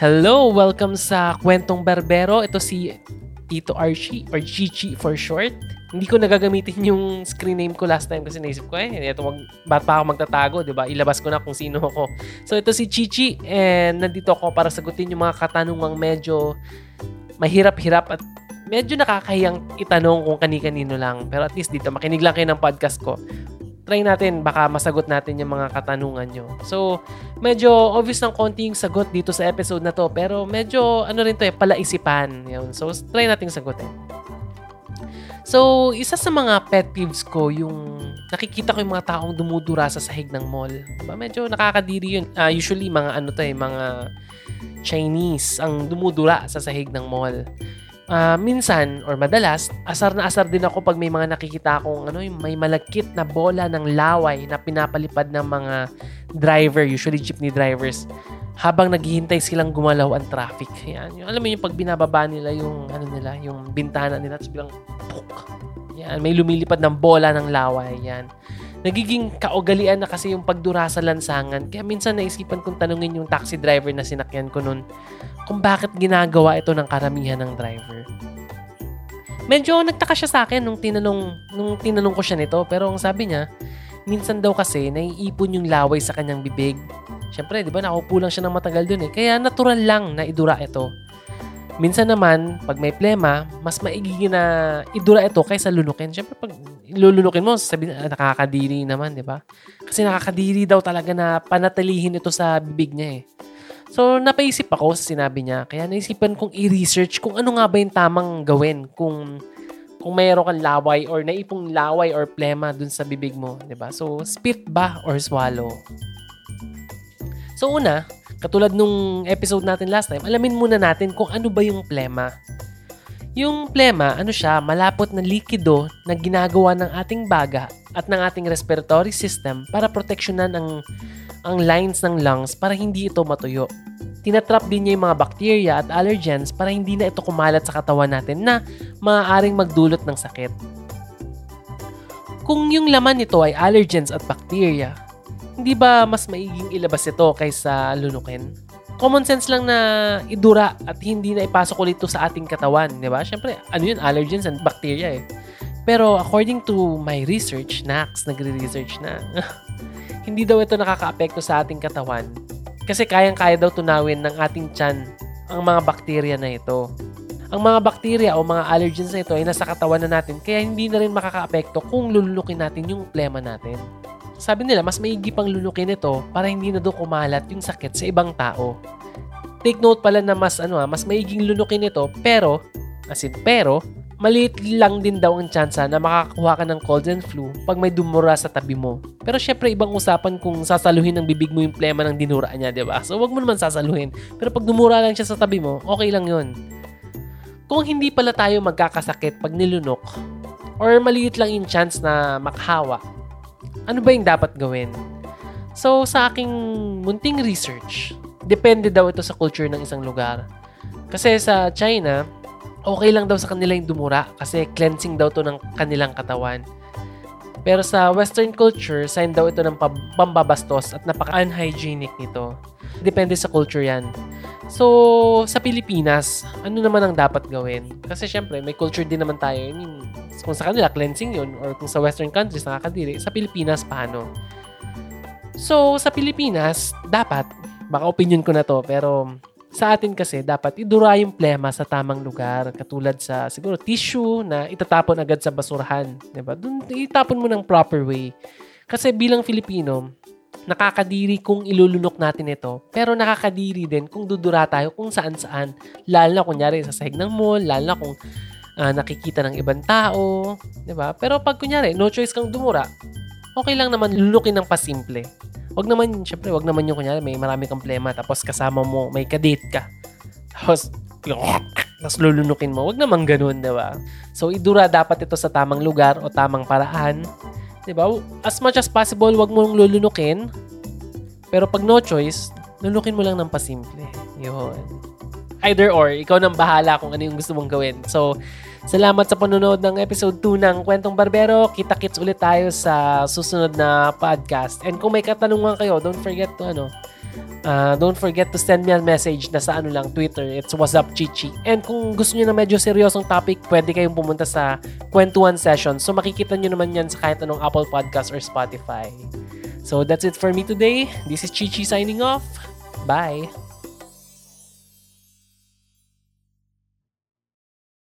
Hello! Welcome sa Kwentong Barbero. Ito si Tito Archie or Chichi for short. Hindi ko nagagamitin yung screen name ko last time kasi naisip ko eh, ito mag, ba't pa ako magtatago, di ba? Ilabas ko na kung sino ako. So ito si Chichi and nandito ako para sagutin yung mga katanungang medyo mahirap-hirap at medyo nakakahiyang itanong kung kani-kanino lang. Pero at least dito, makinig lang kayo ng podcast ko try natin, baka masagot natin yung mga katanungan nyo. So, medyo obvious ng konti yung sagot dito sa episode na to, pero medyo, ano rin to eh, palaisipan. Yun. So, try natin sagutin. So, isa sa mga pet peeves ko, yung nakikita ko yung mga taong dumudura sa sahig ng mall. Diba? Medyo nakakadiri yun. Uh, usually, mga ano to eh, mga Chinese ang dumudura sa sahig ng mall uh, minsan or madalas, asar na asar din ako pag may mga nakikita akong ano, may malagkit na bola ng laway na pinapalipad ng mga driver, usually jeepney drivers, habang naghihintay silang gumalaw ang traffic. Yan. Yung, alam mo yung pag binababa nila yung ano nila, yung bintana nila, tapos bilang puk. Yan, may lumilipad ng bola ng laway. Yan. Nagiging kaugalian na kasi yung pagdura sa lansangan. Kaya minsan naisipan kong tanungin yung taxi driver na sinakyan ko nun kung bakit ginagawa ito ng karamihan ng driver. Medyo nagtaka siya sa akin nung tinanong, nung tinanong ko siya nito, pero ang sabi niya, minsan daw kasi naiipon yung laway sa kanyang bibig. Siyempre, di ba, nakaupo lang siya ng matagal dun eh. Kaya natural lang na idura ito. Minsan naman, pag may plema, mas maigigin na idura ito kaysa lunukin. Siyempre, pag lulunukin mo, sabi na, nakakadiri naman, di ba? Kasi nakakadiri daw talaga na panatilihin ito sa bibig niya eh. So, napaisip ako sa sinabi niya. Kaya naisipan kong i-research kung ano nga ba yung tamang gawin kung kung mayroon kang laway or naipong laway or plema dun sa bibig mo, 'di ba? So, spit ba or swallow? So, una, katulad nung episode natin last time, alamin muna natin kung ano ba yung plema. Yung plema, ano siya, malapot na likido na ginagawa ng ating baga at ng ating respiratory system para proteksyonan ang ang lines ng lungs para hindi ito matuyo. Tinatrap din niya yung mga bacteria at allergens para hindi na ito kumalat sa katawan natin na maaaring magdulot ng sakit. Kung yung laman nito ay allergens at bacteria, hindi ba mas maiging ilabas ito kaysa lunukin? Common sense lang na idura at hindi na ipasok ulit ito sa ating katawan, di ba? Siyempre, ano yun, allergens and bacteria eh. Pero according to my research, Nax, nagre-research na. hindi daw ito nakakaapekto sa ating katawan kasi kayang-kaya daw tunawin ng ating tiyan ang mga bakterya na ito. Ang mga bakterya o mga allergens na ito ay nasa katawan na natin kaya hindi na rin makakaapekto kung lulunukin natin yung plema natin. Sabi nila, mas maigi pang lulukin ito para hindi na doon kumalat yung sakit sa ibang tao. Take note pala na mas ano ah, mas maiging lunukin ito pero, as in pero, maliit lang din daw ang tsansa na makakakuha ka ng cold and flu pag may dumura sa tabi mo. Pero syempre, ibang usapan kung sasaluhin ng bibig mo yung plema ng dinura niya, di ba? So, wag mo naman sasaluhin. Pero pag dumura lang siya sa tabi mo, okay lang yun. Kung hindi pala tayo magkakasakit pag nilunok, or maliit lang yung chance na makahawa, ano ba yung dapat gawin? So, sa aking munting research, depende daw ito sa culture ng isang lugar. Kasi sa China, okay lang daw sa kanila yung dumura kasi cleansing daw to ng kanilang katawan. Pero sa Western culture, sign daw ito ng pambabastos at napaka-unhygienic nito. Depende sa culture yan. So, sa Pilipinas, ano naman ang dapat gawin? Kasi syempre, may culture din naman tayo. I mean, kung sa kanila, cleansing yun. Or kung sa Western countries, nakakadiri. Sa Pilipinas, paano? So, sa Pilipinas, dapat, baka opinion ko na to, pero sa atin kasi, dapat idura yung plema sa tamang lugar. Katulad sa, siguro, tissue na itatapon agad sa basurahan. Diba? Doon itapon mo ng proper way. Kasi bilang Filipino, nakakadiri kung ilulunok natin ito. Pero nakakadiri din kung dudura tayo kung saan-saan. Lalo na kunyari sa sahig ng mall, lalo na kung uh, nakikita ng ibang tao. Diba? Pero pag kunyari, no choice kang dumura, okay lang naman lulukin ng pasimple. Wag naman, syempre, wag naman yung kunyari, may marami kang plema, tapos kasama mo, may kadate ka. Tapos, tapos lulunukin mo. Wag naman ganun, di ba? So, idura dapat ito sa tamang lugar o tamang paraan. Di ba? As much as possible, wag mong lulunukin. Pero pag no choice, lulunukin mo lang ng pasimple. Yun. Either or, ikaw nang bahala kung ano yung gusto mong gawin. So, Salamat sa panonood ng episode 2 ng Kwentong Barbero. Kita-kits ulit tayo sa susunod na podcast. And kung may katanungan kayo, don't forget to ano, Uh, don't forget to send me a message na sa ano lang, Twitter. It's What's Chichi. And kung gusto niyo na medyo seryosong topic, pwede kayong pumunta sa Kwentuhan Session. So makikita niyo naman yan sa kahit anong Apple Podcast or Spotify. So that's it for me today. This is Chichi signing off. Bye!